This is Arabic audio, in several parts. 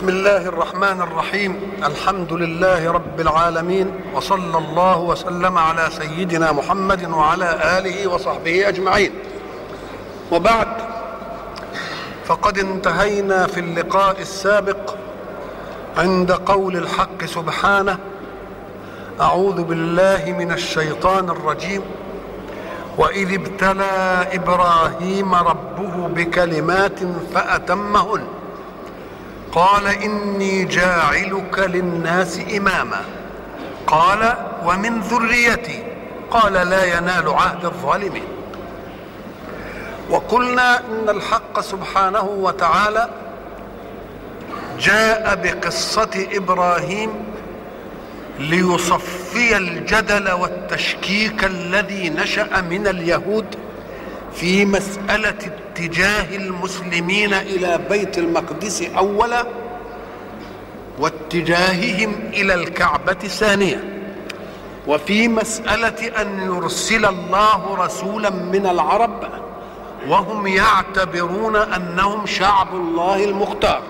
بسم الله الرحمن الرحيم. الحمد لله رب العالمين وصلى الله وسلم على سيدنا محمد وعلى آله وصحبه أجمعين. وبعد فقد انتهينا في اللقاء السابق عند قول الحق سبحانه أعوذ بالله من الشيطان الرجيم. وإذ ابتلى إبراهيم ربه بكلمات فأتمهن. قال إني جاعلك للناس إماما. قال ومن ذريتي. قال لا ينال عهد الظالمين. وقلنا إن الحق سبحانه وتعالى جاء بقصة إبراهيم ليصفي الجدل والتشكيك الذي نشأ من اليهود في مسألة اتجاه المسلمين إلى بيت المقدس أولا واتجاههم إلى الكعبة ثانيا وفي مسألة أن يرسل الله رسولا من العرب وهم يعتبرون أنهم شعب الله المختار.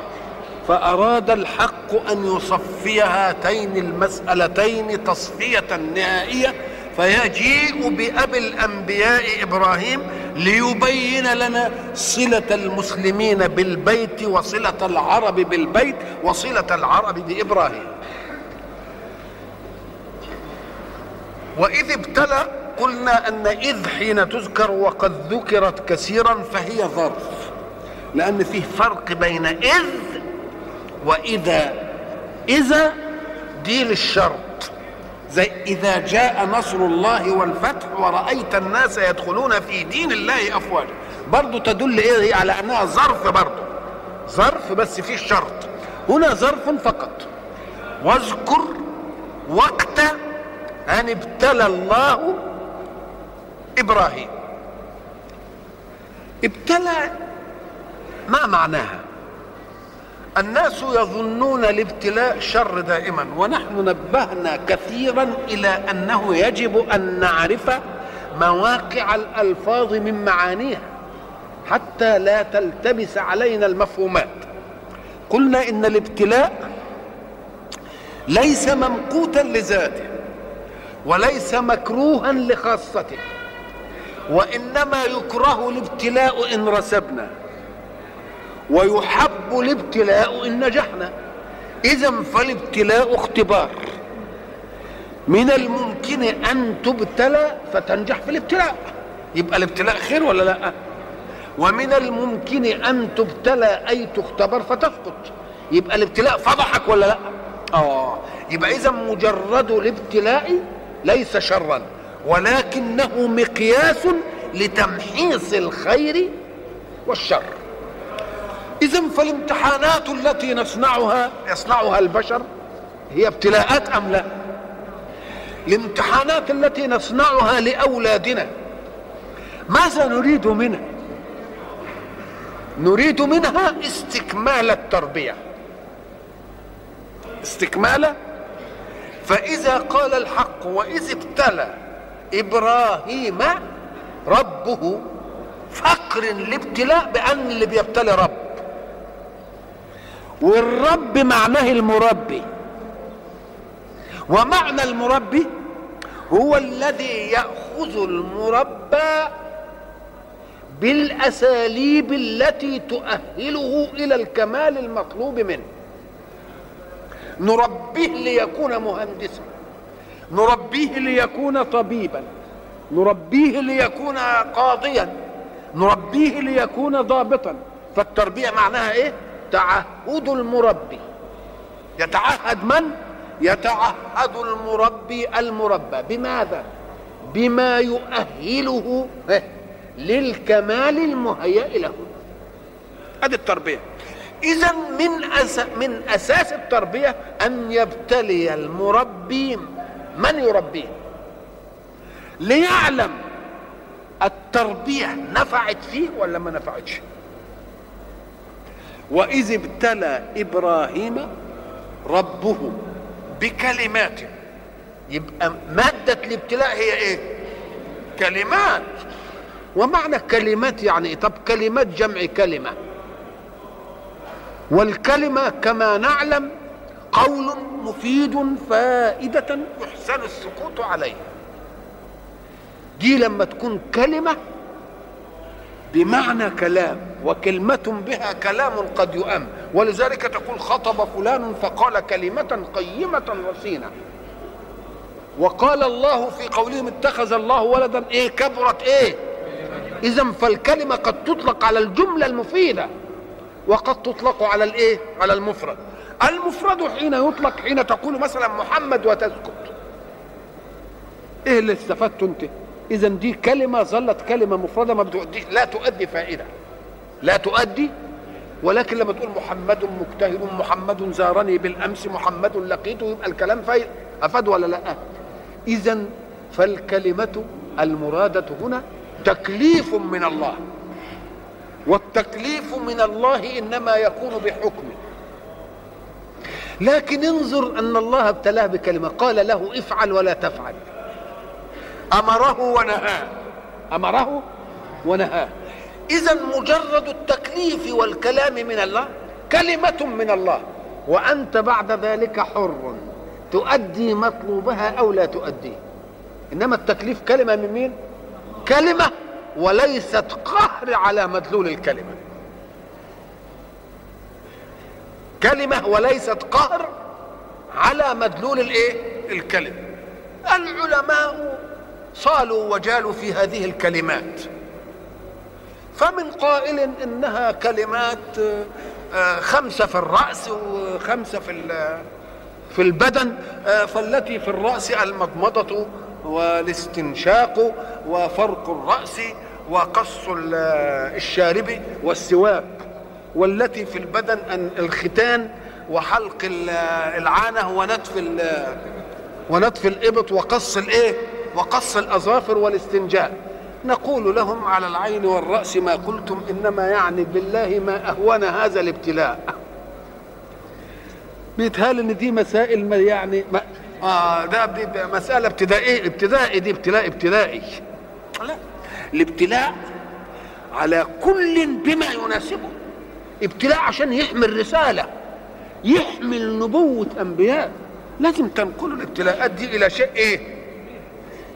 فأراد الحق أن يصفي هاتين المسألتين تصفية نهائية فيجيء بأبي الأنبياء إبراهيم ليبين لنا صلة المسلمين بالبيت وصلة العرب بالبيت وصلة العرب بإبراهيم. وإذ ابتلى قلنا أن إذ حين تذكر وقد ذكرت كثيرا فهي ظرف لأن فيه فرق بين إذ وإذا. إذا دي للشرط زي إذا جاء نصر الله والفتح ورأيت الناس يدخلون في دين الله أفواجا. برضو تدل إيه على أنها ظرف برضو. ظرف بس فيه شرط. هنا ظرف فقط. واذكر وقت أن ابتلى الله إبراهيم. ابتلى ما معناها؟ الناس يظنون الابتلاء شر دائما ونحن نبهنا كثيرا إلى أنه يجب أن نعرف مواقع الألفاظ من معانيها حتى لا تلتبس علينا المفهومات. قلنا إن الابتلاء ليس ممقوتا لذاته وليس مكروها لخاصته وإنما يكره الابتلاء إن رسبنا. ويحب الابتلاء إن نجحنا. إذا فالابتلاء اختبار. من الممكن أن تبتلى فتنجح في الابتلاء. يبقى الابتلاء خير ولا لا؟ ومن الممكن أن تبتلى أي تختبر فتسقط. يبقى الابتلاء فضحك ولا لا؟ آه. يبقى إذا مجرد الابتلاء ليس شرا ولكنه مقياس لتمحيص الخير والشر. إذا فالامتحانات التي نصنعها يصنعها البشر هي ابتلاءات أم لا؟ الامتحانات التي نصنعها لأولادنا ماذا نريد منها؟ نريد منها استكمال التربية استكمال فإذا قال الحق وإذ ابتلى إبراهيم ربه فقر الابتلاء بأن اللي بيبتلي رب والرب معناه المربي. ومعنى المربي هو الذي يأخذ المربى بالأساليب التي تؤهله إلى الكمال المطلوب منه. نربيه ليكون مهندسا. نربيه ليكون طبيبا. نربيه ليكون قاضيا. نربيه ليكون ضابطا. فالتربية معناها إيه؟ تعهد المربي. يتعهد من؟ يتعهد المربي المربى. بماذا؟ بما يؤهله للكمال المهيأ له. هذه التربية. اذا من أس... من أساس التربية أن يبتلي المربي من يربيه؟ ليعلم التربية نفعت فيه ولا ما نفعتش. وإذ ابتلى إبراهيم ربه بكلمات يبقى مادة الابتلاء هي إيه؟ كلمات ومعنى كلمات يعني إيه؟ طب كلمات جمع كلمة والكلمة كما نعلم قول مفيد فائدة يحسن السكوت عليه دي لما تكون كلمة بمعنى كلام وكلمة بها كلام قد يؤم. ولذلك تقول خطب فلان فقال كلمة قيمة رصينة وقال الله في قولهم اتخذ الله ولدا. إيه كبرت إيه؟ اذا فالكلمة قد تطلق على الجملة المفيدة وقد تطلق على الإيه؟ على المفرد. المفرد حين يطلق حين تقول مثلا محمد وتسكت. إيه اللي استفدته أنت؟ إذا دي كلمة ظلت كلمة مفردة ما بتؤدي لا تؤدي فائدة. لا تؤدي ولكن لما تقول محمد مجتهد محمد زارني بالأمس محمد لقيته يبقى الكلام فايد. أفاد ولا لا؟ إذا فالكلمة المرادة هنا تكليف من الله. والتكليف من الله إنما يكون بحكمه لكن انظر أن الله ابتلاه بكلمة. قال له افعل ولا تفعل. أمره ونهاه. أمره ونهاه. اذا مجرد التكليف والكلام من الله كلمة من الله وأنت بعد ذلك حر. تؤدي مطلوبها أو لا تؤديه إنما التكليف كلمة من مين؟ كلمة وليست قهر على مدلول الكلمة. كلمة وليست قهر على مدلول الإيه؟ الكلمة. العلماء صالوا وجالوا في هذه الكلمات. فمن قائل إنها كلمات خمسة في الرأس وخمسة في في البدن فالتي في الرأس المضمضة والاستنشاق وفرق الرأس وقص الشارب والسواك والتي في البدن الختان وحلق العانة ونتف ونتف الإبط وقص الإيه؟ وقص الأظافر والاستنجاء. نقول لهم على العين والرأس ما قلتم إنما يعني بالله ما أهون هذا الابتلاء. بيتهال إن دي مسائل ما يعني ما آه ده دي مسألة ابتدائية ابتدائي دي ابتلاء ابتدائي لا الابتلاء على كل بما يناسبه. ابتلاء عشان يحمل رسالة يحمل نبوة أنبياء. لازم تنقل الابتلاءات دي إلى شيء إيه؟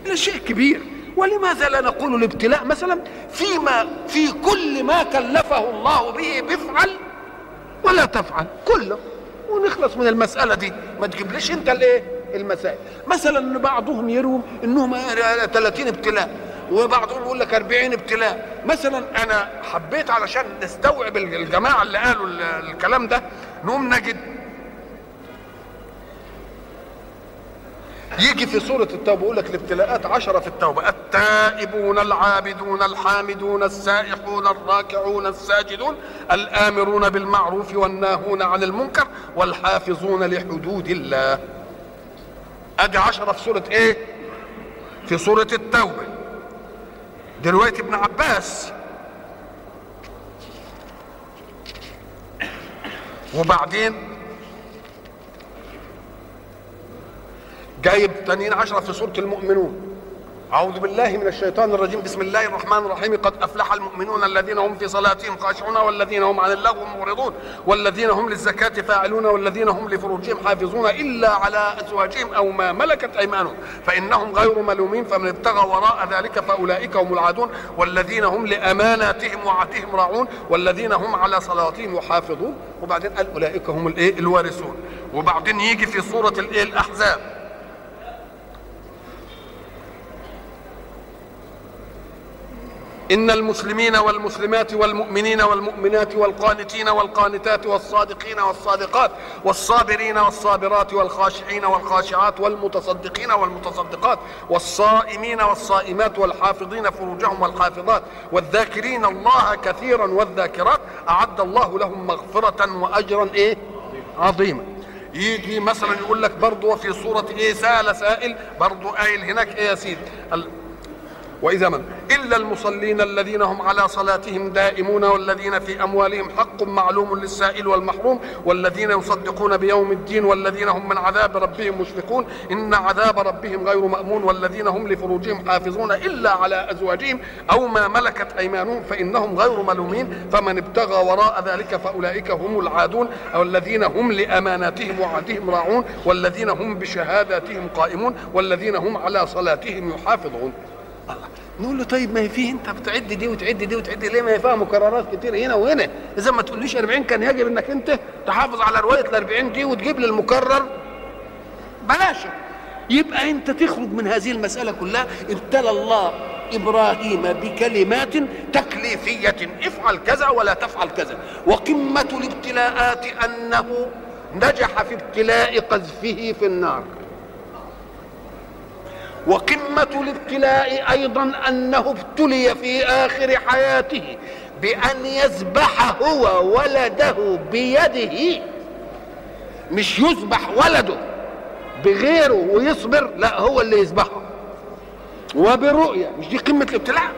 إلى شيء كبير. ولماذا لا نقول الابتلاء مثلا فيما في كل ما كلفه الله به بفعل ولا تفعل؟ كله. ونخلص من المسألة دي. ما تجيبليش أنت الايه المسائل. مثلا بعضهم يروم إنهم 30 ابتلاء وبعضهم يقول لك 40 ابتلاء. مثلا أنا حبيت علشان نستوعب الجماعة اللي قالوا الكلام ده نقوم نجد يجي في سورة التوبة يقول لك الابتلاءات عشرة في التوبة. التائبون العابدون الحامدون السائحون الراكعون الساجدون الآمرون بالمعروف والناهون عن المنكر والحافظون لحدود الله. أدي عشرة في سورة إيه؟ في سورة التوبة. دلوقتي ابن عباس وبعدين جايب تانيين عشرة في سورة المؤمنون. أعوذ بالله من الشيطان الرجيم. بسم الله الرحمن الرحيم. قد أفلح المؤمنون الذين هم في صلاتهم خاشعون والذين هم عن اللغو معرضون والذين هم للزكاة فاعلون والذين هم لفروجهم حافظون إلا على أزواجهم أو ما ملكت أيمانهم. فإنهم غير ملومين. فمن ابتغى وراء ذلك فأولئك هم العادون والذين هم لأماناتهم وعهدهم راعون والذين هم على صلاتهم يحافظون. وبعدين قال أولئك هم الإيه؟ الوارثون. وبعدين يجي في سورة الإيه؟ الأحزاب. إن المسلمين والمسلمات والمؤمنين والمؤمنات والقانتين والقانتات والصادقين والصادقات والصابرين والصابرات والخاشعين والخاشعات والمتصدقين والمتصدقات والصائمين والصائمات والحافظين فروجهم والحافظات والذاكرين الله كثيرا والذاكرات أعد الله لهم مغفرة وأجرا إيه؟ عظيما. يجي مثلا يقول لك برضه وفي سورة إيه؟ سأل سائل برضه قايل هناك إيه يا سيدي؟ واذا من إلا المصلين الذين هم على صلاتهم دائمون والذين في أموالهم حق معلوم للسائل والمحروم والذين يصدقون بيوم الدين والذين هم من عذاب ربهم مشفقون. إن عذاب ربهم غير مأمون والذين هم لفروجهم حافظون إلا على أزواجهم أو ما ملكت أيمانهم فإنهم غير ملومين. فمن ابتغى وراء ذلك فأولئك هم العادون. أو الذين هم لأماناتهم وعهدهم راعون. والذين هم بشهاداتهم قائمون. والذين هم على صلاتهم يحافظون. نقول له طيب ما هي فيه انت بتعد دي وتعد دي وتعد ليه ما هي فيها مكررات كتير هنا وهنا؟ إذا ما تقوليش 40 كان يجب إنك أنت تحافظ على رواية ال 40 دي وتجيب لي المكرر بلاش. يبقى أنت تخرج من هذه المسألة كلها. ابتلى الله إبراهيم بكلمات تكليفية. افعل كذا ولا تفعل كذا. وقمة الابتلاءات أنه نجح في ابتلاء قذفه في النار. وقمة الابتلاء أيضا أنه ابتلي في آخر حياته بأن يذبح هو ولده بيده. مش يذبح ولده بغيره ويصبر لا هو اللي يذبحه. وبرؤية مش دي قمة الابتلاء؟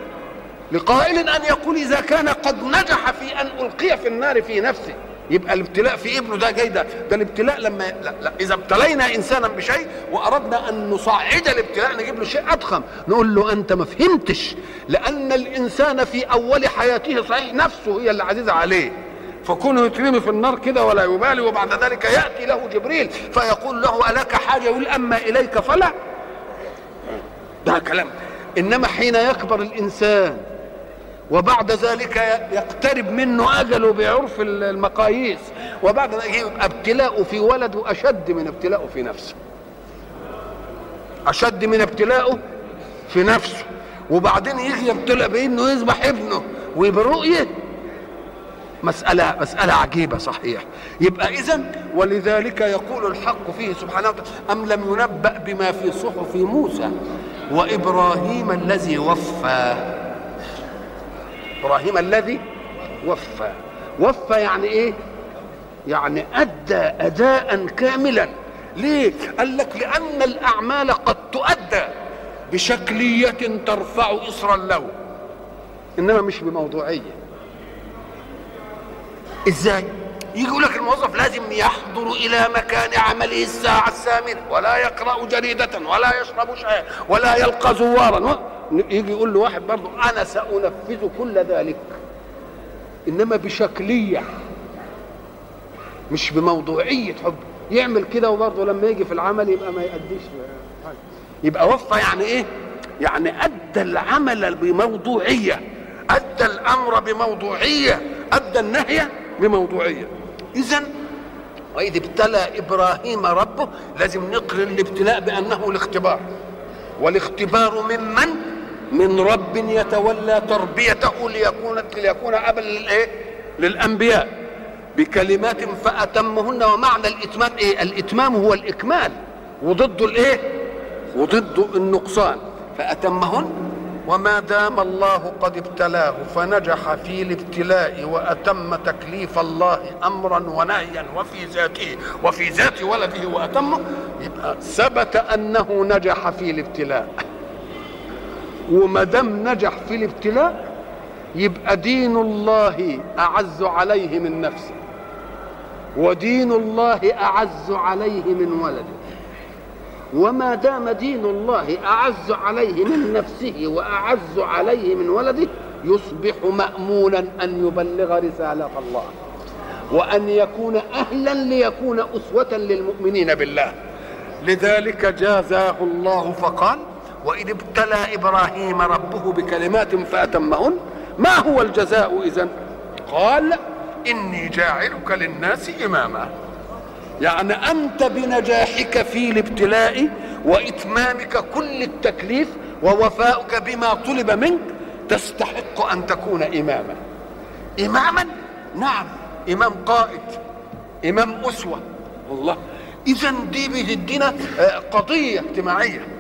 لقائل أن يقول إذا كان قد نجح في أن ألقي في النار في نفسه. يبقى الابتلاء في ابنه ده جاي ده. ده الابتلاء لما لا لا إذا ابتلينا إنسانا بشيء وأردنا أن نصعد الابتلاء نجيب له شيء أضخم. نقول له أنت ما فهمتش لأن الإنسان في أول حياته صحيح نفسه هي اللي عزيزة عليه. فكونه يترمي في النار كده ولا يبالي وبعد ذلك يأتي له جبريل فيقول له ألك حاجة؟ يقول أما إليك فلا. ده كلام. إنما حين يكبر الإنسان وبعد ذلك يقترب منه أجله بعرف المقاييس. وبعد ذلك يبقى في ولده أشد من ابتلاءه في نفسه. أشد من ابتلاءه في نفسه. وبعدين يجي يبتلى بإنه يذبح ابنه. وبرؤية مسألة مسألة عجيبة صحيح. يبقى إذا ولذلك يقول الحق فيه سبحانه وتعالى أم لم ينبأ بما في صحف موسى وإبراهيم الذي وفى؟ إبراهيم الذي وفى. وفى يعني إيه؟ يعني أدى اداء كاملا. ليه؟ قال لك لأن الأعمال قد تؤدى بشكلية ترفع اصر اللون إنما مش بموضوعية. إزاي؟ يجي يقول لك الموظف لازم يحضر إلى مكان عمله الساعة الثامنة ولا يقرأ جريدة ولا يشرب شاي ولا يلقى زوارا. يجي يقول له واحد برضه أنا سأنفذ كل ذلك. إنما بشكلية مش بموضوعية حب. يعمل كده وبرضه لما يجي في العمل يبقى ما يأديش. يبقى وفى يعني إيه؟ يعني أدى العمل بموضوعية أدى الأمر بموضوعية أدى النهي بموضوعية. اذا وإذ ابتلى إبراهيم ربه لازم نقرن الابتلاء بأنه الاختبار. والاختبار ممن من رب يتولى تربيته ليكون ليكون أبا للإيه؟ للأنبياء. بكلمات فأتمهن ومعنى الإتمام إيه؟ الإتمام هو الإكمال. وضده الإيه؟ وضده النقصان. فأتمهن. وما دام الله قد ابتلاه فنجح في الابتلاء وأتم تكليف الله أمرا ونهيا وفي ذاته وفي ذات ولده وأتمه. يبقى ثبت أنه نجح في الابتلاء. وما دام نجح في الابتلاء يبقى دين الله أعز عليه من نفسه ودين الله أعز عليه من ولده. وما دام دين الله أعز عليه من نفسه وأعز عليه من ولده يصبح مأمونا أن يبلغ رسالة الله وأن يكون أهلا ليكون أسوة للمؤمنين بالله. لذلك جازاه الله فقال واذ ابتلى إبراهيم ربه بكلمات فأتمهن؟ ما هو الجزاء إذا؟ قال إني جاعلك للناس إماما. يعني أنت بنجاحك في الابتلاء وإتمامك كل التكليف ووفاؤك بما طلب منك تستحق أن تكون إماما. إماما؟ نعم إمام قائد إمام أسوة. والله اذا دي بتدينا قضية اجتماعية.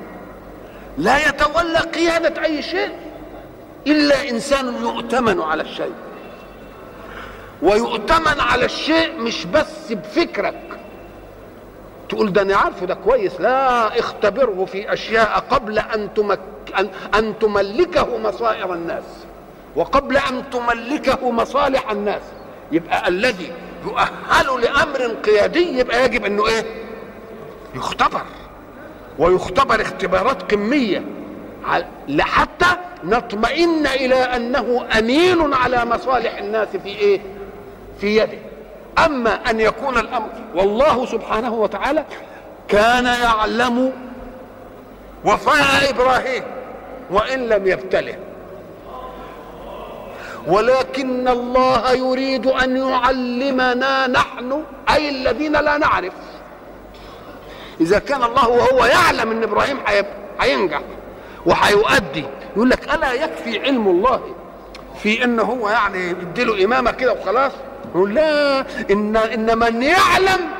لا يتولى قيادة أي شيء إلا إنسان يؤتمن على الشيء. ويؤتمن على الشيء مش بس بفكرك. تقول ده أنا عارفه ده كويس. لا اختبره في أشياء قبل أن تمك ان, أن تملكه مصائر الناس. وقبل أن تملكه مصالح الناس. يبقى الذي يؤهل لأمر قيادي يبقى يجب أنه إيه؟ يختبر. ويختبر اختبارات قمية. حتى نطمئن إلى أنه أمين على مصالح الناس في إيه؟ في يده. أما أن يكون الأمر والله سبحانه وتعالى كان يعلم وفاء إبراهيم وإن لم يبتله. ولكن الله يريد أن يعلمنا نحن أي الذين لا نعرف. إذا كان الله وهو يعلم إن إبراهيم هينجح وهيؤدي يقول لك ألا يكفي علم الله في ان هو يعني يديله إمامة كده وخلاص؟ يقول لا ان إن من يعلم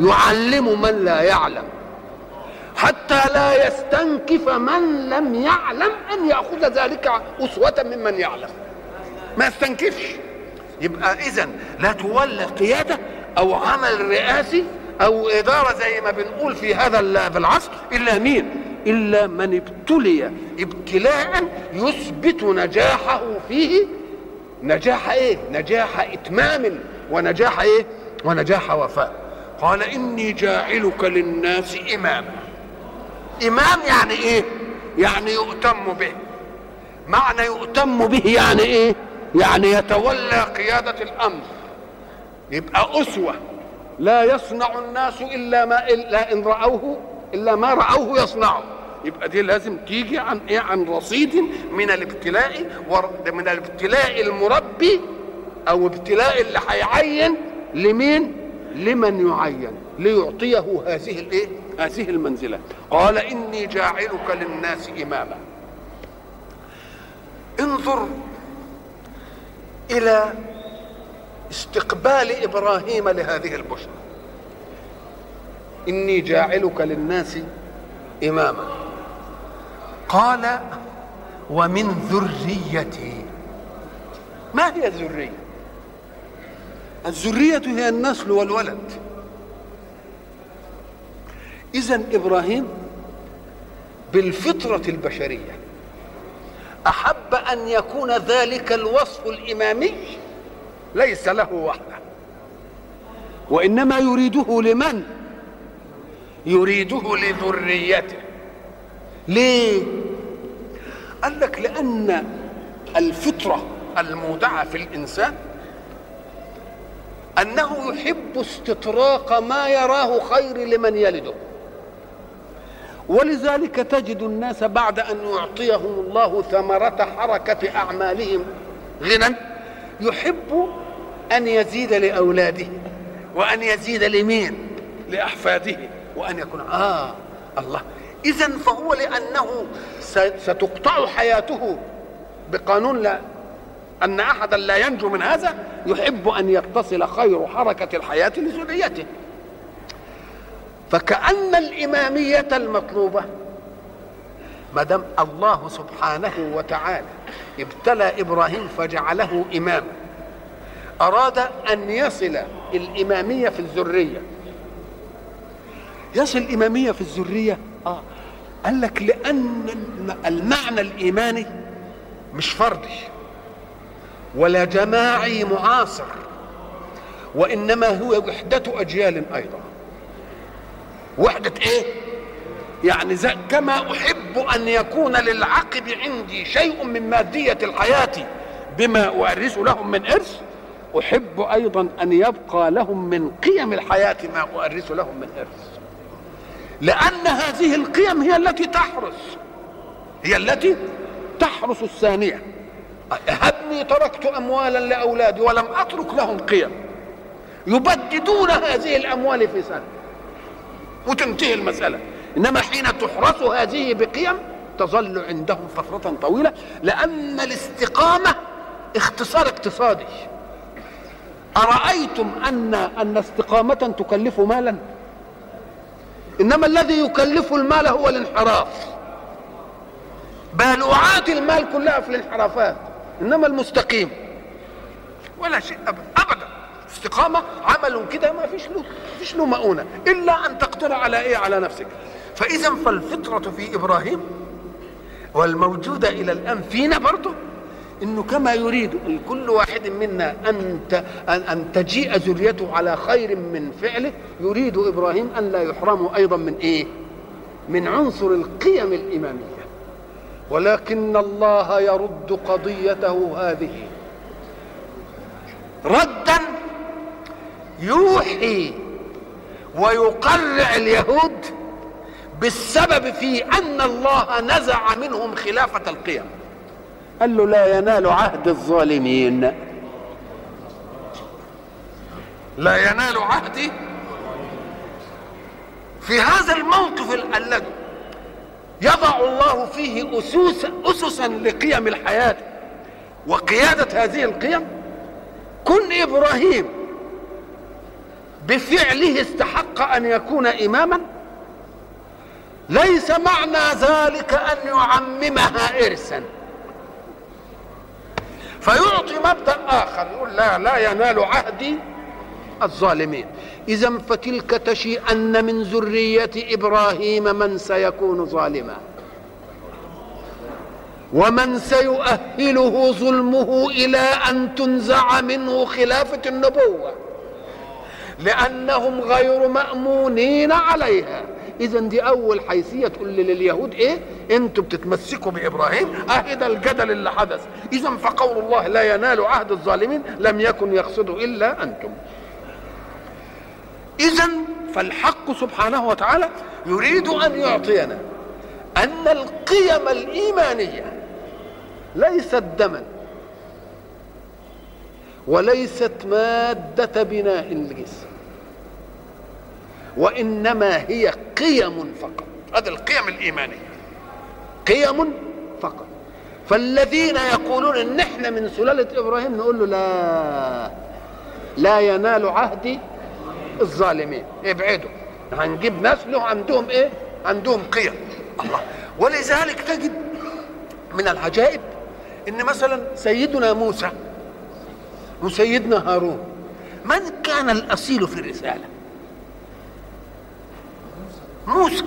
يعلم من لا يعلم حتى لا يستنكف من لم يعلم أن يأخذ ذلك أسوة ممن يعلم. ما يستنكفش. يبقى اذا لا تولى قياده أو عمل رئاسي أو إدارة زي ما بنقول في هذا في العصر إلا مين؟ إلا من ابتلي ابتلاء يثبت نجاحه فيه. نجاح إيه؟ نجاح إتمام ونجاح إيه؟ ونجاح وفاء. قال إني جاعلك للناس إماما. إمام يعني إيه؟ يعني يؤتم به. معنى يؤتم به يعني إيه؟ يعني يتولى قيادة الأمر. يبقى أسوة. لا يصنع الناس إلا ما إلا إن رأوه إلا ما رأوه يصنعه. يبقى دي لازم تيجي عن إيه؟ عن رصيد من الابتلاء من الابتلاء المربي أو ابتلاء اللي هيعين لمين؟ لمن يعين ليعطيه هذه الإيه؟ هذه المنزلة. قال إني جاعلك للناس إماما. انظر إلى استقبال إبراهيم لهذه البشرى. إني جاعلك للناس إماما. قال ومن ذريتي. ما هي الذرية؟ الذرية هي النسل والولد. اذا إبراهيم بالفطرة البشرية أحب أن يكون ذلك الوصف الإمامي؟ ليس له وحده. وإنما يريده لمن؟ يريده لذريته. ليه؟ قال لك لأن الفطرة المودعة في الإنسان أنه يحب استطراق ما يراه خير لمن يلده. ولذلك تجد الناس بعد أن يعطيهم الله ثمرة حركة أعمالهم. غنى. يحب أن يزيد لأولاده وأن يزيد لمين؟ لأحفاده وأن يكون آه الله. اذا فهو لأنه ستقطع حياته بقانون لا. أن أحدا لا ينجو من هذا يحب أن يتصل خير حركة الحياة لذريته فكأن الإمامية المطلوبة ما دام الله سبحانه وتعالى ابتلى إبراهيم فجعله إماما أراد أن يصل الإمامية في الذرية. يصل الإمامية في الذرية آه قال لك لأن المعنى الإيماني مش فردي ولا جماعي معاصر وإنما هو وحدة أجيال أيضا. وحدة إيه؟ يعني زي كما أحب أن يكون للعقب عندي شيء من مادية الحياة بما أورث لهم من إرث أحب أيضا أن يبقى لهم من قيم الحياة ما أورث لهم من إرث. لأن هذه القيم هي التي تحرس هي التي تحرس الثانية هبني تركت اموالا لأولادي ولم أترك لهم قيم. يبددون هذه الأموال في سنة. وتنتهي المسألة. إنما حين تحرس هذه بقيم تظل عندهم فترة طويلة لأن الاستقامة اختصار اقتصادي. أرأيتم أن أن استقامة تكلف مالا؟ إنما الذي يكلف المال هو الانحراف. بالوعات المال كلها في الانحرافات. إنما المستقيم. ولا شيء أبدا. أبدا. استقامة عمل كده ما فيش له ما فيش له مؤونة. إلا أن تقدر على إيه؟ على نفسك. فإذا فالفطرة في إبراهيم والموجودة إلى الآن فينا برضه إنه كما يريد كل واحد منا أن ان تجيء ذريته على خير من فعله يريد إبراهيم أن لا يحرموا أيضا من إيه؟ من عنصر القيم الإمامية ولكن الله يرد قضيته هذه ردا يوحي ويقرع اليهود بالسبب في أن الله نزع منهم خلافة القيم. قال له لا ينال عهد الظالمين. لا ينال عهدي في هذا الموقف الذي يضع الله فيه أسوس أسسا لقيم الحياة. وقيادة هذه القيم كن إبراهيم بفعله استحق أن يكون إماما. ليس معنى ذلك أن يعممها إرثا. فيعطي مبدأ آخر يقول لا لا ينال عهدي الظالمين. إذا فتلك تشي أن من ذرية إبراهيم من سيكون ظالما. ومن سيؤهله ظلمه إلى أن تنزع منه خلافة النبوة. لأنهم غير مأمونين عليها. اذا دي أول حيثية تقول لليهود إيه؟ أنتوا بتتمسكوا بإبراهيم آه ده الجدل اللي حدث. اذا فقول الله لا ينال عهد الظالمين لم يكن يقصده إلا أنتم. اذا فالحق سبحانه وتعالى يريد أن يعطينا أن القيم الإيمانية ليست دما وليست مادة بناء الجسم وإنما هي قيم فقط. هذه القيم الايمانيه قيم فقط. فالذين يقولون إن إحنا من سلالة إبراهيم نقول له لا لا ينال عهدي الظالمين. ابعدوا هنجيب نسله عندهم إيه؟ عندهم قيم. الله. ولذلك تجد من العجائب إن مثلا سيدنا موسى وسيدنا هارون من كان الأصيل في الرسالة؟ موسى.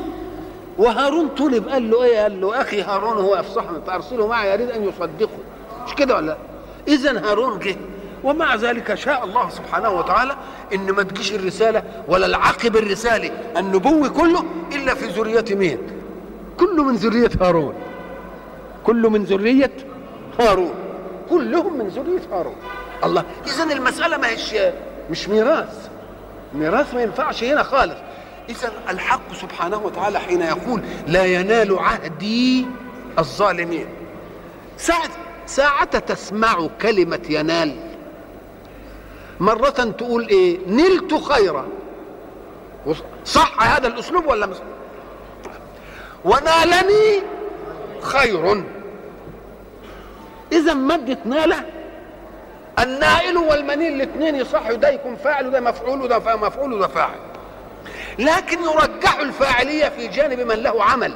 وهارون طلب قال له إيه؟ قال له أخي هارون هو افصحني فارسله معي يريد أن يصدقه. مش كده ولا؟ اذا هارون جه. ومع ذلك شاء الله سبحانه وتعالى إن ما تجيش الرسالة ولا العقب الرسالي النبوي كله إلا في ذرية مين؟ كله من ذرية هارون. كله من ذرية هارون. كلهم من ذرية هارون. الله اذا المسألة ما هيش مش ميراث. ميراث ما ينفعش هنا خالص. إذا الحق سبحانه وتعالى حين يقول لا ينال عهدي الظالمين. ساعة ساعة تسمع كلمة ينال؟ مرة تقول إيه؟ نلت خيرا. صح هذا الأسلوب ولا مش؟ ونالني خير. إذا مادة نال النائل والمنيل الاثنين يصحوا ده يكون فاعل وده مفعول وده مفعول وده فاعل. لكن يرجح الفاعلية في جانب من له عمل.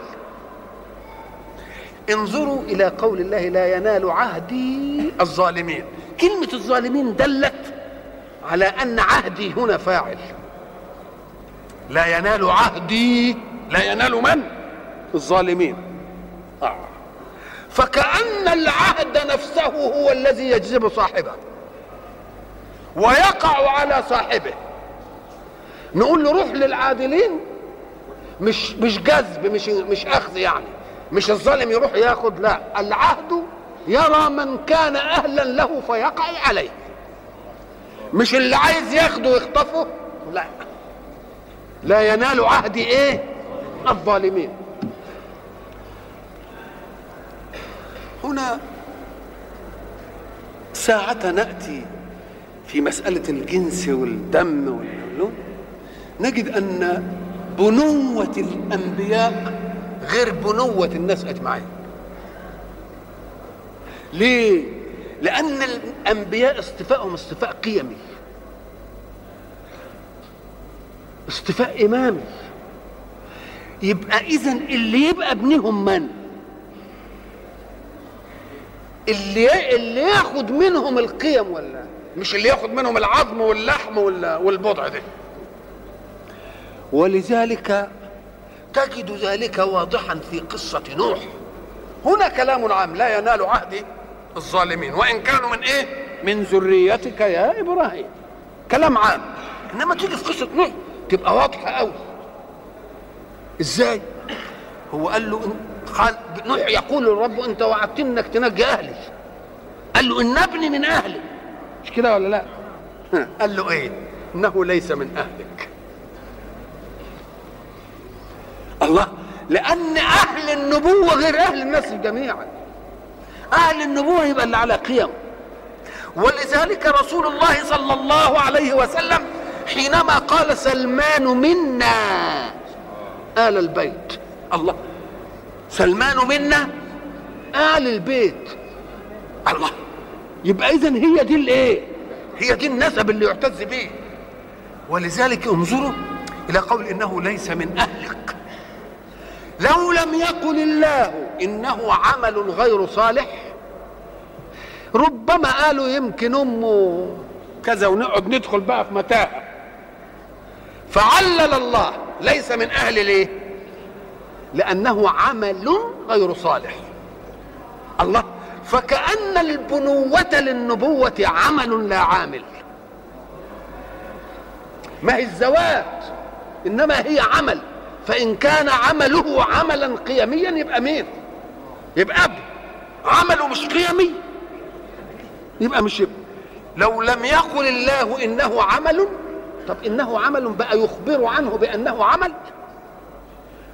انظروا إلى قول الله لا ينال عهدي الظالمين. كلمة الظالمين دلت على أن عهدي هنا فاعل. لا ينال عهدي لا ينال من؟ الظالمين. آه. فكأن العهد نفسه هو الذي يجذب صاحبه ويقع على صاحبه. نقول له روح للعادلين. مش مش جذب مش مش أخذ يعني. مش الظالم يروح ياخذ لا. العهد يرى من كان أهلا له فيقع عليه. مش اللي عايز ياخده ويخطفه لا. لا ينال عهدي إيه؟ الظالمين. هنا ساعة نأتي في مسألة الجنس والدم واللون نجد أن بنوة الأنبياء غير بنوة الناس أجمعين. ليه؟ لأن الأنبياء اصطفائهم اصطفاء قيمي اصطفاء إمامي. يبقى اذا اللي يبقى ابنهم من؟ اللي اللي ياخد منهم القيم ولا؟ مش اللي ياخد منهم العظم واللحم والبضع ده ولذلك تجد ذلك واضحا في قصة نوح. هنا كلام عام لا ينال عهد الظالمين. وإن كانوا من إيه؟ من ذريتك يا إبراهيم. كلام عام. إنما تيجي في قصة نوح تبقى واضحة أوي. إزاي؟ هو قال له قال نوح يقول للرب أنت وعدتني إنك تنجي أهلي. قال له إن ابني من أهلي. مش كده ولا لا؟ قال له إيه؟ إنه ليس من أهلك. الله. لأن أهل النبوة غير أهل الناس جميعا. أهل النبوة يبقى اللي على قيم. ولذلك رسول الله صلى الله عليه وسلم حينما قال سلمان منا آل البيت. الله. سلمان منا آل البيت. الله. يبقى إذا هي دي الإيه؟ هي دي النسب اللي يعتز به ولذلك انظروا إلى قول إنه ليس من أهلك. لو لم يقل الله إنه عمل غير صالح ربما قالوا يمكن أمه كذا ونقعد ندخل بقى في متاهة. فعلل الله ليس من أهل ليه لأنه عمل غير صالح. الله فكأن البنوة للنبوة عمل لا عامل. ما هي الزواج؟ إنما هي عمل. فإن كان عمله عملا قيميا يبقى مين؟ يبقى أب عمله مش قيمي يبقى مش ابن. لو لم يقل الله إنه عمل طب إنه عمل بقى يخبر عنه بأنه عمل؟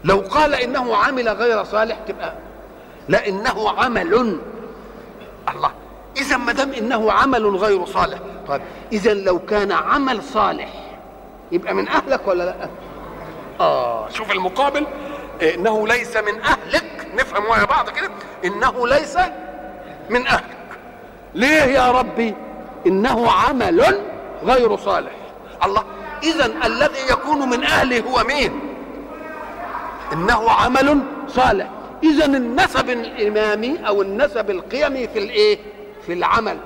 لو قال إنه عمل غير صالح تبقى لا إنه عمل. الله. إذا ما دام إنه عمل غير صالح طيب إذا لو كان عمل صالح يبقى من أهلك ولا لأ؟ آه. شوف المقابل إنه ليس من أهلك. نفهم ويا بعض كده. إنه ليس من أهلك. ليه يا ربي؟ إنه عمل غير صالح. الله إذا الذي يكون من أهله هو مين؟ إنه عمل صالح. إذا النسب الإمامي أو النسب القيمي في الإيه؟ في العمل.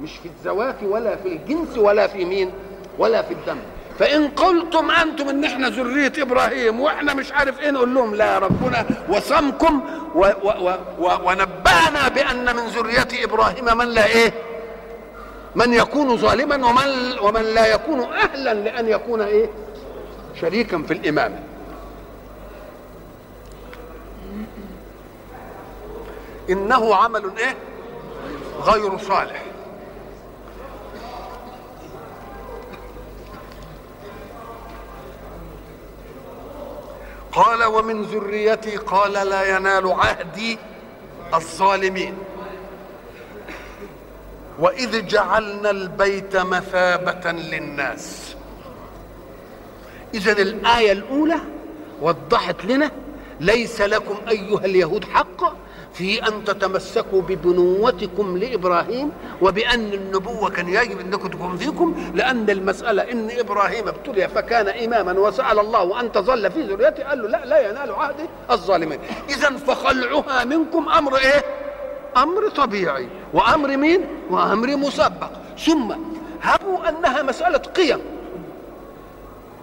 مش في الزواج ولا في الجنس ولا في مين؟ ولا في الدم. فإن قلتم أنتم إن إحنا ذرية إبراهيم وإحنا مش عارف إيه نقول لهم لا ربنا وصمكم و و و و ونبهنا بأن من ذرية إبراهيم من لا إيه؟ من يكون ظالما ومن ومن لا يكون أهلا لأن يكون إيه؟ شريكا في الإمامة. إنه عمل إيه؟ غير صالح. قال ومن ذريتي قال لا ينال عهدي الظالمين. وإذ جعلنا البيت مثابة للناس. اذا الآية الأولى وضحت لنا ليس لكم أيها اليهود حق في أن تتمسكوا ببنوتكم لإبراهيم وبأن النبوة كان يجب أنكم تكون فيكم لأن المسألة إن إبراهيم ابتلي فكان إماما وسأل الله أن تظل في ذريته قال له لا لا ينال عهدي الظالمين. اذا فخلعها منكم أمر إيه؟ أمر طبيعي. وأمر مين؟ وأمر مسبق. ثم هبوا أنها مسألة قيم.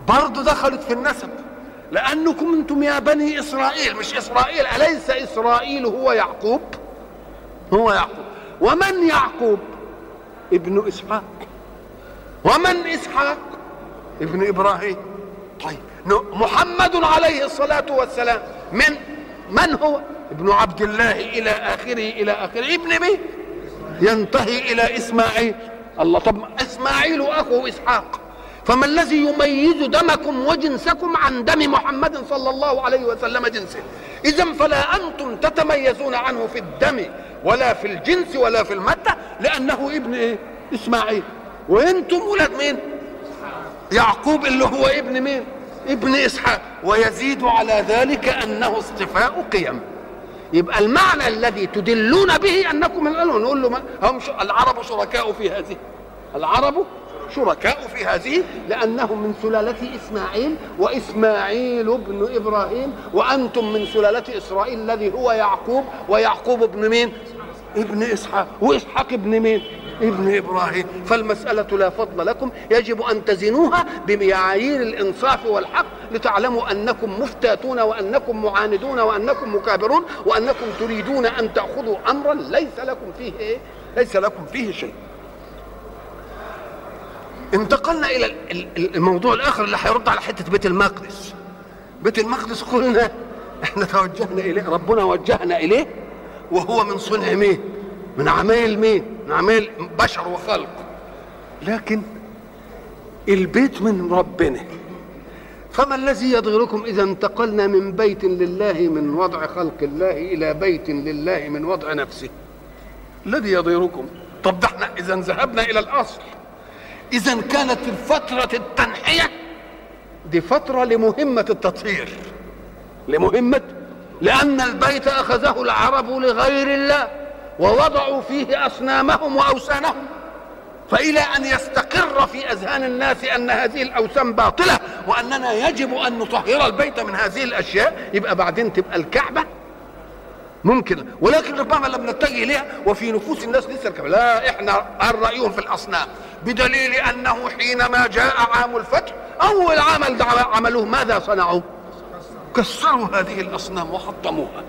برضه دخلت في النسب. لأنكم أنتم يا بني إسرائيل مش إسرائيل أليس إسرائيل هو يعقوب؟ هو يعقوب. ومن يعقوب؟ ابن إسحاق. ومن إسحاق؟ ابن إبراهيم. طيب محمد عليه الصلاة والسلام. من من هو؟ ابن عبد الله إلى آخره إلى آخره. ابن مين؟ ينتهي إلى إسماعيل. الله طب إسماعيل أخو إسحاق. فما الذي يميز دمكم وجنسكم عن دم محمد صلى الله عليه وسلم جنسه؟ إذا فلا أنتم تتميزون عنه في الدم ولا في الجنس ولا في المادة لأنه ابن إيه؟ إسماعيل. وأنتم ولاد مين؟ يعقوب اللي هو ابن مين؟ ابن إسحاق. ويزيد على ذلك أنه اصطفاء قيم. يبقى المعنى الذي تدلون به أنكم من نقول له هم العرب شركاء في هذه. العرب شركاء في هذه لأنهم من سلالة إسماعيل وإسماعيل ابن إبراهيم وأنتم من سلالة إسرائيل الذي هو يعقوب ويعقوب ابن مين؟ ابن إسحاق وإسحاق ابن مين؟ ابن إبراهيم. فالمسألة لا فضل لكم يجب أن تزنوها بمعايير الإنصاف والحق لتعلموا أنكم مفتاتون وأنكم معاندون وأنكم مكابرون وأنكم تريدون أن تأخذوا أمرا ليس لكم فيه إيه؟ ليس لكم فيه شيء. انتقلنا إلى الموضوع الآخر اللي هيرد على حتة بيت المقدس. بيت المقدس قلنا إحنا توجهنا إليه ربنا وجهنا إليه وهو من صنع مين؟ من عمايل مين؟ من عمايل بشر وخلق. لكن البيت من ربنا. فما الذي يضغركم إذا انتقلنا من بيت لله من وضع خلق الله إلى بيت لله من وضع نفسه؟ الذي يضيركم طب ده إحنا إذا ذهبنا إلى الأصل. إذا كانت فتره التنحية دي فتره لمهمة التطهير. لمهمة لأن البيت أخذه العرب لغير الله ووضعوا فيه أصنامهم وأوثانهم. فإلى أن يستقر في أذهان الناس أن هذه الأوثان باطلة وأننا يجب أن نطهر البيت من هذه الأشياء يبقى بعدين تبقى الكعبة ممكن. ولكن ربما لم نتجه إليها وفي نفوس الناس لسه لا إحنا عن رايهم في الأصنام. بدليل أنه حينما جاء عام الفتح أول عمل عملوه ماذا صنعوا؟ كسروا هذه الأصنام وحطموها.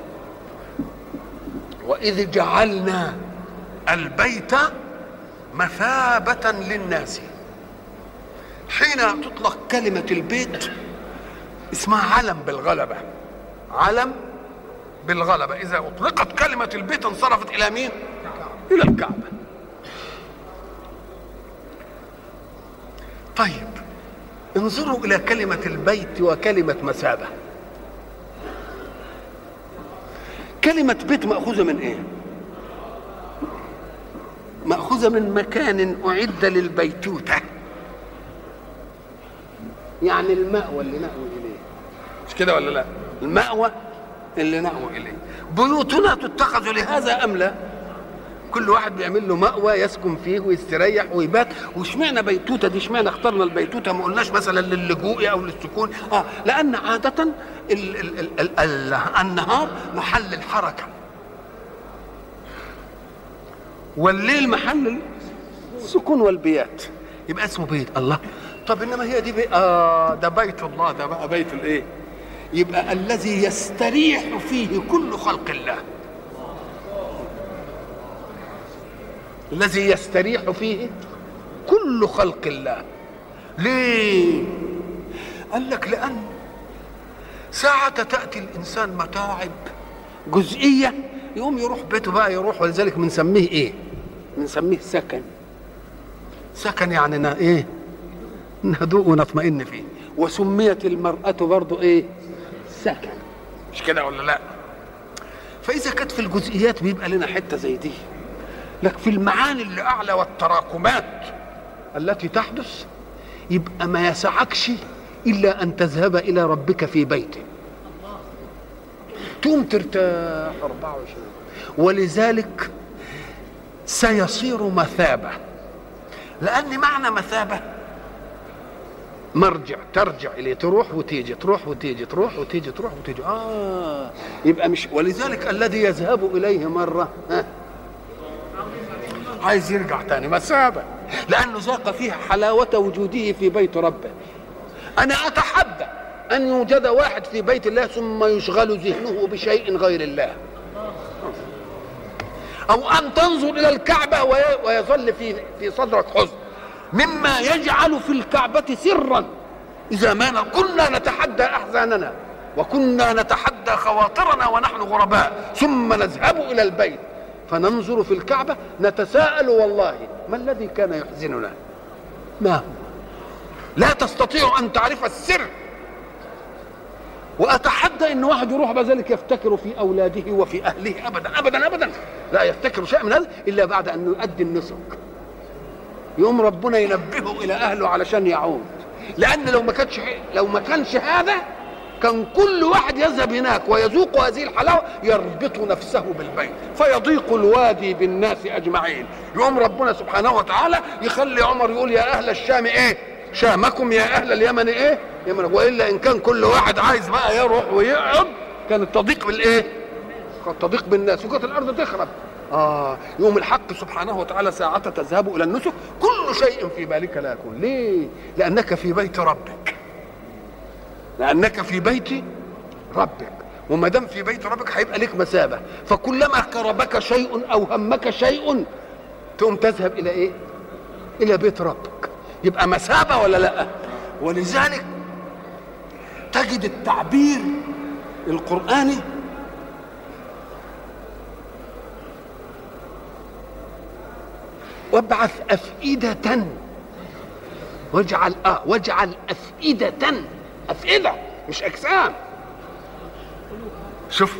وإذ جعلنا البيت مثابة للناس. حين تطلق كلمة البيت اسمها علم بالغلبة. علم بالغلبة إذا أطلقت كلمة البيت انصرفت إلى مين؟ إلى الكعبة طيب انظروا إلى كلمة البيت وكلمة مثابة كلمة بيت مأخوذة من إيه؟ مأخوذة من مكان أعد للبيتوتة يعني المأوى اللي نأوي إليه مش كده ولا لا؟ المأوى اللي نأوي إليه. بيوتنا تتخذ لهذا أم لا؟ كل واحد بيعمل له مأوى يسكن فيه ويستريح ويبات. واشمعنى بيتوتة دي؟ اشمعنى اخترنا البيتوتة؟ ما قلناش مثلا للجوء أو للسكون. آه لأن عادة ال ال ال ال ال النهار محل الحركة. والليل محل السكون والبيات. يبقى اسمه بيت. الله. طب إنما هي دي بي... آه ده بيت الله. ده بقى بيت الإيه؟ يبقى الذي يستريح فيه كل خلق الله الذي يستريح فيه كل خلق الله ليه قال لك لأن ساعة تأتي الإنسان متاعب جزئية يقوم يروح بيته بقى يروح ولذلك بنسميه إيه؟ بنسميه سكن سكن يعني إيه؟ نهدوء ونطمئن فيه وسميت المرأة برضو إيه؟ سكن مش كده ولا لا؟ فإذا كانت في الجزئيات بيبقى لنا حتة زي دي. لكن في المعاني اللي أعلى والتراكمات التي تحدث يبقى ما يسعكش إلا أن تذهب إلى ربك في بيته. تقوم ترتاح 24 ولذلك سيصير مثابة. لأن معنى مثابة مرجع ترجع إليه تروح وتيجي تروح وتيجي تروح وتيجي تروح وتيجي. آه يبقى مش ولذلك الذي يذهب إليه مرة ها؟ عايز يرجع تاني مثابة لأنه ذاق فيها حلاوة وجوده في بيت ربه. أنا أتحدى أن يوجد واحد في بيت الله ثم يشغل ذهنه بشيء غير الله. أو أن تنظر إلى الكعبة ويظل في في صدرك حزن. مما يجعل في الكعبة سرا. إذا ما كنا نتحدى أحزاننا وكنا نتحدى خواطرنا ونحن غرباء ثم نذهب إلى البيت. فننظر في الكعبة نتساءل والله ما الذي كان يحزننا؟ ما هو؟ لا تستطيع أن تعرف السر. وأتحدى أن واحد يروح بذلك يفتكر في أولاده وفي أهله أبدا أبدا أبدا. لا يفتكر شيء من هذا إلا بعد أن يؤدي النسك. يوم ربنا ينبهه إلى أهله علشان يعود. لأن لو ما كانش لو ما كانش هذا كان كل واحد يذهب هناك ويذوق هذه الحلاوة يربط نفسه بالبيت فيضيق الوادي بالناس أجمعين. يقوم ربنا سبحانه وتعالى يخلي عمر يقول يا أهل الشام إيه؟ شامكم يا أهل اليمن إيه؟ يمن. وإلا إن كان كل واحد عايز بقى يروح ويقعد كانت تضيق بالإيه؟ كانت تضيق بالناس وكانت الأرض تخرب. آه يوم الحق سبحانه وتعالى ساعة تذهب إلى النسك كل شيء في بالك لا يكون. ليه؟ لأنك في بيت ربك. لأنك في بيت ربك. وما دام في بيت ربك هيبقى لك مثابه فكلما كربك شيء أو همك شيء تقوم تذهب إلى إيه؟ إلى بيت ربك. يبقى مثابه ولا لأ؟ ولذلك تجد التعبير القرآني وابعث أفئدة. واجعل آه واجعل أفئدة. أفئدة مش أجسام. شوف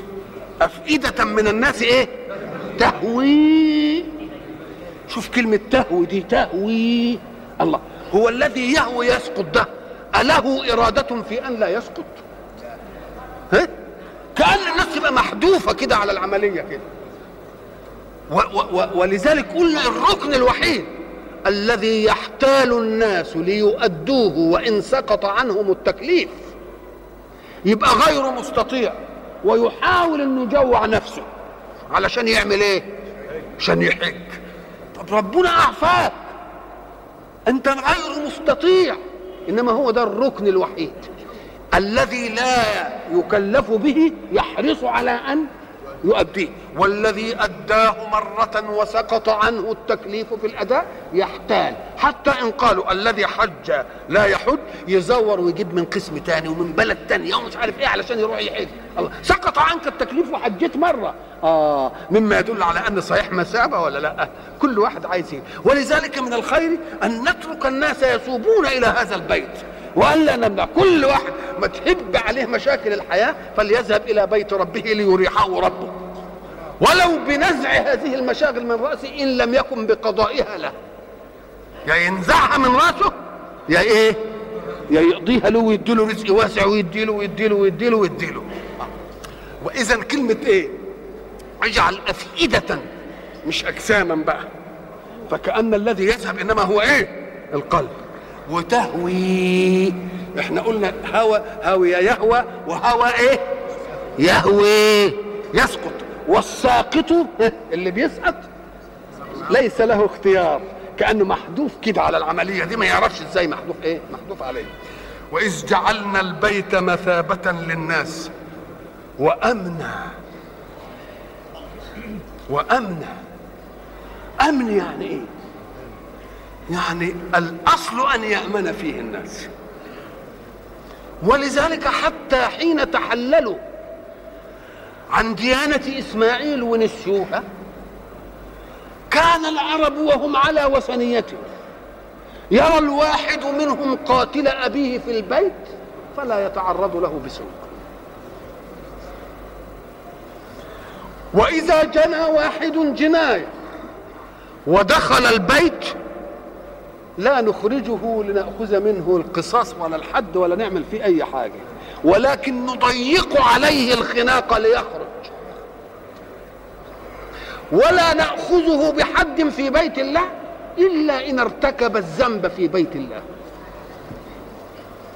أفئدة من الناس إيه؟ تهوي. شوف كلمة تهوي دي تهوي. الله هو الذي يهوي يسقط ده. أله إرادة في أن لا يسقط؟ ها؟ كأن الناس تبقى محذوفة كده على العملية كده. و و ولذلك قلنا الركن الوحيد الذي يحتال الناس ليؤدوه وإن سقط عنهم التكليف. يبقى غير مستطيع ويحاول إنه يجوع نفسه علشان يعمل إيه؟ عشان يحج طب ربنا أعفاك. أنت غير مستطيع. إنما هو ده الركن الوحيد. الذي لا يكلف به يحرص على أن يؤديه والذي أداه مرة وسقط عنه التكليف في الأداء يحتال. حتى إن قالوا الذي حج لا يحج يزور ويجيب من قسم تاني ومن بلد تاني. ومش عارف إيه علشان يروح يحج. سقط عنك التكليف وحجيت مرة. آه مما يدل على أن صحيح مثابة ولا لا؟ كل واحد عايز ولذلك من الخير أن نترك الناس يسوبون إلى هذا البيت. والا نمنع. كل واحد ما تهب عليه مشاكل الحياة فليذهب إلى بيت ربه ليريحه ربه. ولو بنزع هذه المشاغل من رأسه إن لم يكن بقضائها له. يا ينزعها من رأسه يا إيه؟ يا يقضيها له ويديله رزق واسع ويديله ويديله ويديله ويديله وإذا كلمة إيه؟ اجعل أفئدة مش أجساما بقى. فكأن الذي يذهب إنما هو إيه؟ القلب. وتهوي. إحنا قلنا هوى هوي يهوى وهوى إيه؟ يهوي. يسقط. والساقط اللي بيسقط ليس له اختيار كأنه محذوف كده على العملية دي ما يعرفش إزاي محذوف إيه؟ محذوف عليه. وإذ جعلنا البيت مثابة للناس وامنا وامنا أمن يعني إيه؟ يعني الأصل أن يأمن فيه الناس. ولذلك حتى حين تحللوا عن ديانة إسماعيل ونسيوها كان العرب وهم على وثنيته يرى الواحد منهم قاتل أبيه في البيت فلا يتعرض له بسوء. وإذا جنى واحد جناية ودخل البيت لا نخرجه لنأخذ منه القصاص ولا الحد ولا نعمل فيه أي حاجة. ولكن نضيق عليه الخناق ليخرج. ولا نأخذه بحد في بيت الله إلا إن ارتكب الذنب في بيت الله.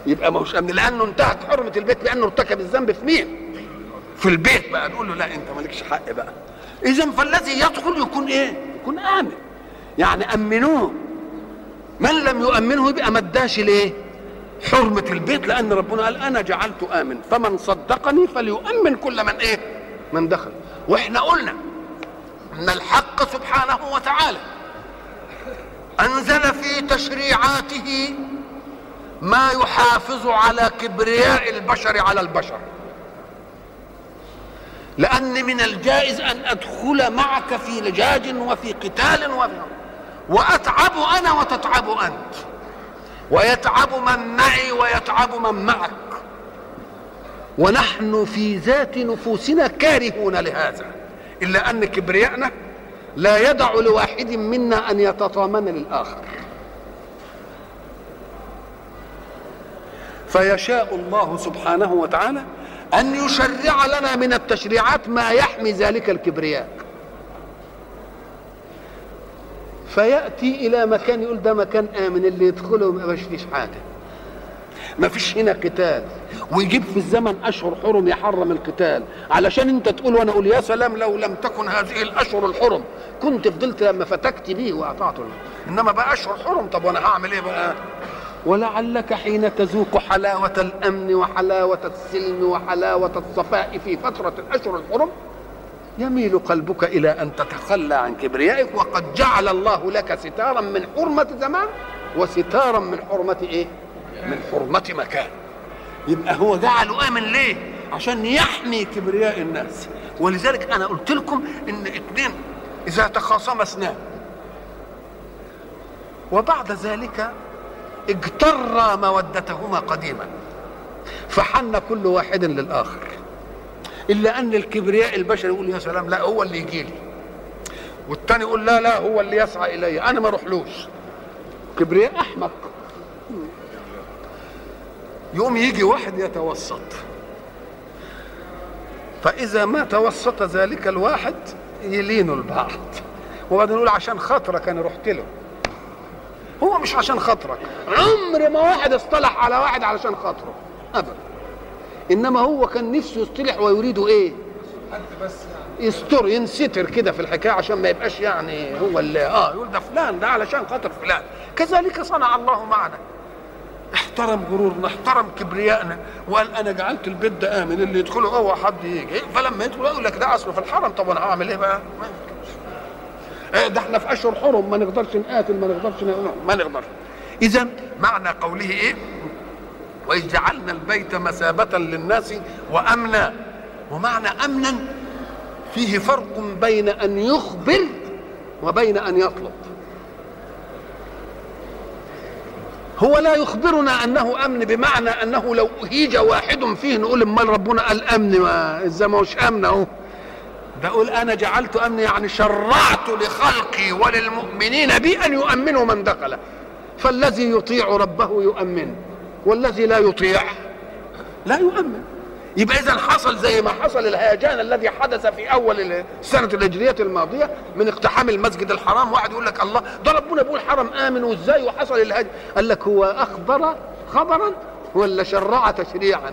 يبقى ما هوش أمن. لأنه انتهت حرمة البيت لأنه ارتكب الذنب في مين؟ في البيت بقى. نقول له لا أنت مالكش حق بقى. إذا فالذي يدخل يكون إيه؟ يكون آمن. يعني أمنوه. من لم يؤمنه يبقى ما اداش ليه؟ حرمة البيت لأن ربنا قال أنا جعلت آمن. فمن صدقني فليؤمن كل من إيه؟ من دخل. وإحنا قلنا أن الحق سبحانه وتعالى أنزل في تشريعاته ما يحافظ على كبرياء البشر على البشر. لأن من الجائز أن أدخل معك في لجاج وفي قتال وفي وأتعب أنا وتتعب أنت. ويتعب من معي ويتعب من معك. ونحن في ذات نفوسنا كارهون لهذا. إلا أن كبرياءنا لا يدع لواحد منا أن يتطامن للآخر. فيشاء الله سبحانه وتعالى أن يشرع لنا من التشريعات ما يحمي ذلك الكبرياء. فيأتي إلى مكان يقول ده مكان آمن اللي يدخله ما يبقاش فيش حاجة. ما فيش هنا قتال. ويجيب في الزمن أشهر حرم يحرم القتال. علشان أنت تقول وأنا أقول يا سلام لو لم تكن هذه الأشهر الحرم. كنت فضلت لما فتكت به واطعته إنما بقى أشهر حرم. طب وأنا هعمل إيه بقى؟ ولعلك حين تذوق حلاوة الأمن وحلاوة السلم وحلاوة الصفاء في فترة الأشهر الحرم يميل قلبك إلى أن تتخلى عن كبريائك وقد جعل الله لك ستارا من حرمة زمان وستارا من حرمة إيه؟ من حرمة مكان يبقى هو جعله آمن ليه؟ عشان يحمي كبرياء الناس ولذلك أنا قلت لكم إن اثنين إذا تخاصم اثنان وبعد ذلك اجتر مودتهما قديما فحن كل واحد للآخر إلا أن الكبرياء البشري يقول يا سلام لا هو اللي يجي لي. والتاني يقول لا لا هو اللي يسعى إلي. أنا ما أروحلوش كبرياء أحمق. يقوم يجي واحد يتوسط. فإذا ما توسط ذلك الواحد يلينوا البعض. وبعدين يقول عشان خاطرك أنا رحت له. هو مش عشان خاطرك. عمر ما واحد اصطلح على واحد علشان خاطره. ابدا. إنما هو كان نفسه يصطلح ويريد إيه؟ يستر ينستر كده في الحكاية عشان ما يبقاش يعني هو اللي آه يقول ده فلان ده علشان خاطر فلان. كذلك صنع الله معنا. احترم غرورنا احترم كبريائنا. وقال أنا جعلت البيت ده آمن اللي يدخله هو حد يجي. فلما يدخل يقول لك ده اصله في الحرم طب أنا هعمل إيه بقى؟ ما ده إحنا في أشهر حرم ما نقدرش نقاتل ما نقدرش ما نقدرش. اذا معنى قوله إيه؟ واذ جعلنا البيت مثابة للناس وأمنا. ومعنى أمنا فيه فرق بين أن يخبر وبين أن يطلب. هو لا يخبرنا أنه أمن بمعنى أنه لو اهيج واحد فيه نقول امال ربنا قال أمن ما إزاي ما هوش أمن أهو. ده أقول أنا جعلت امن يعني شرعت لخلقي وللمؤمنين بي ان يؤمنوا من دخل. فالذي يطيع ربه يؤمن. والذي لا يطيع. لا يؤمن. يبقى إذا حصل زي ما حصل الهيجان الذي حدث في أول السنة الهجرية الماضية من اقتحام المسجد الحرام واحد يقول لك الله ده ربنا بيقول حرم آمن وإزاي وحصل الهجر قال لك هو أخبر خبرا ولا شرع تشريعا؟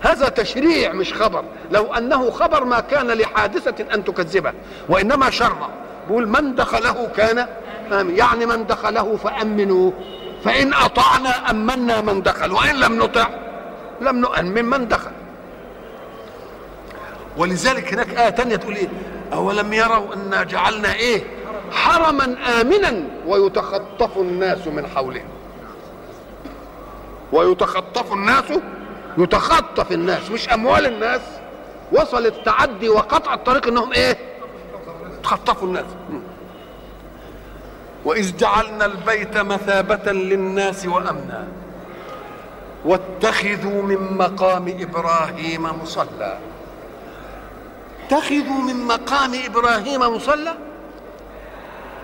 هذا تشريع مش خبر. لو أنه خبر ما كان لحادثة أن تكذبه وإنما شرع. بيقول من دخله كان آمن. يعني من دخله فأمنوه. فإن أطعنا أمنا من دخل وإن لم نطع لم نؤمن من دخل. ولذلك هناك آية تانية تقول إيه؟ أولم يروا أنا جعلنا إيه؟ حرما آمنا ويتخطف الناس من حولهم. ويتخطف الناس يتخطف الناس مش أموال الناس. وصل التعدي وقطع الطريق إنهم إيه؟ تخطفوا الناس. وإذ جعلنا البيت مثابة للناس وأمنا. واتخذوا من مقام إبراهيم مصلى. اتخذوا من مقام إبراهيم مصلى؟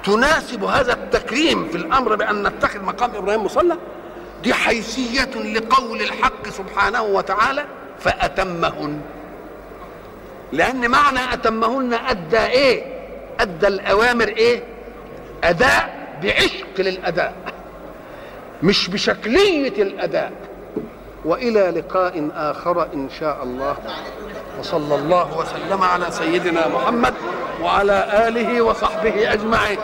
تناسب هذا التكريم في الأمر بأن نتخذ مقام إبراهيم مصلى؟ دي حيثية لقول الحق سبحانه وتعالى فأتمهن. لأن معنى أتمهن أدى إيه؟ أدى الأوامر إيه؟ أداء بعشق للأداء مش بشكلية الأداء. وإلى لقاء آخر إن شاء الله. وصلى الله وسلم على سيدنا محمد وعلى آله وصحبه أجمعين.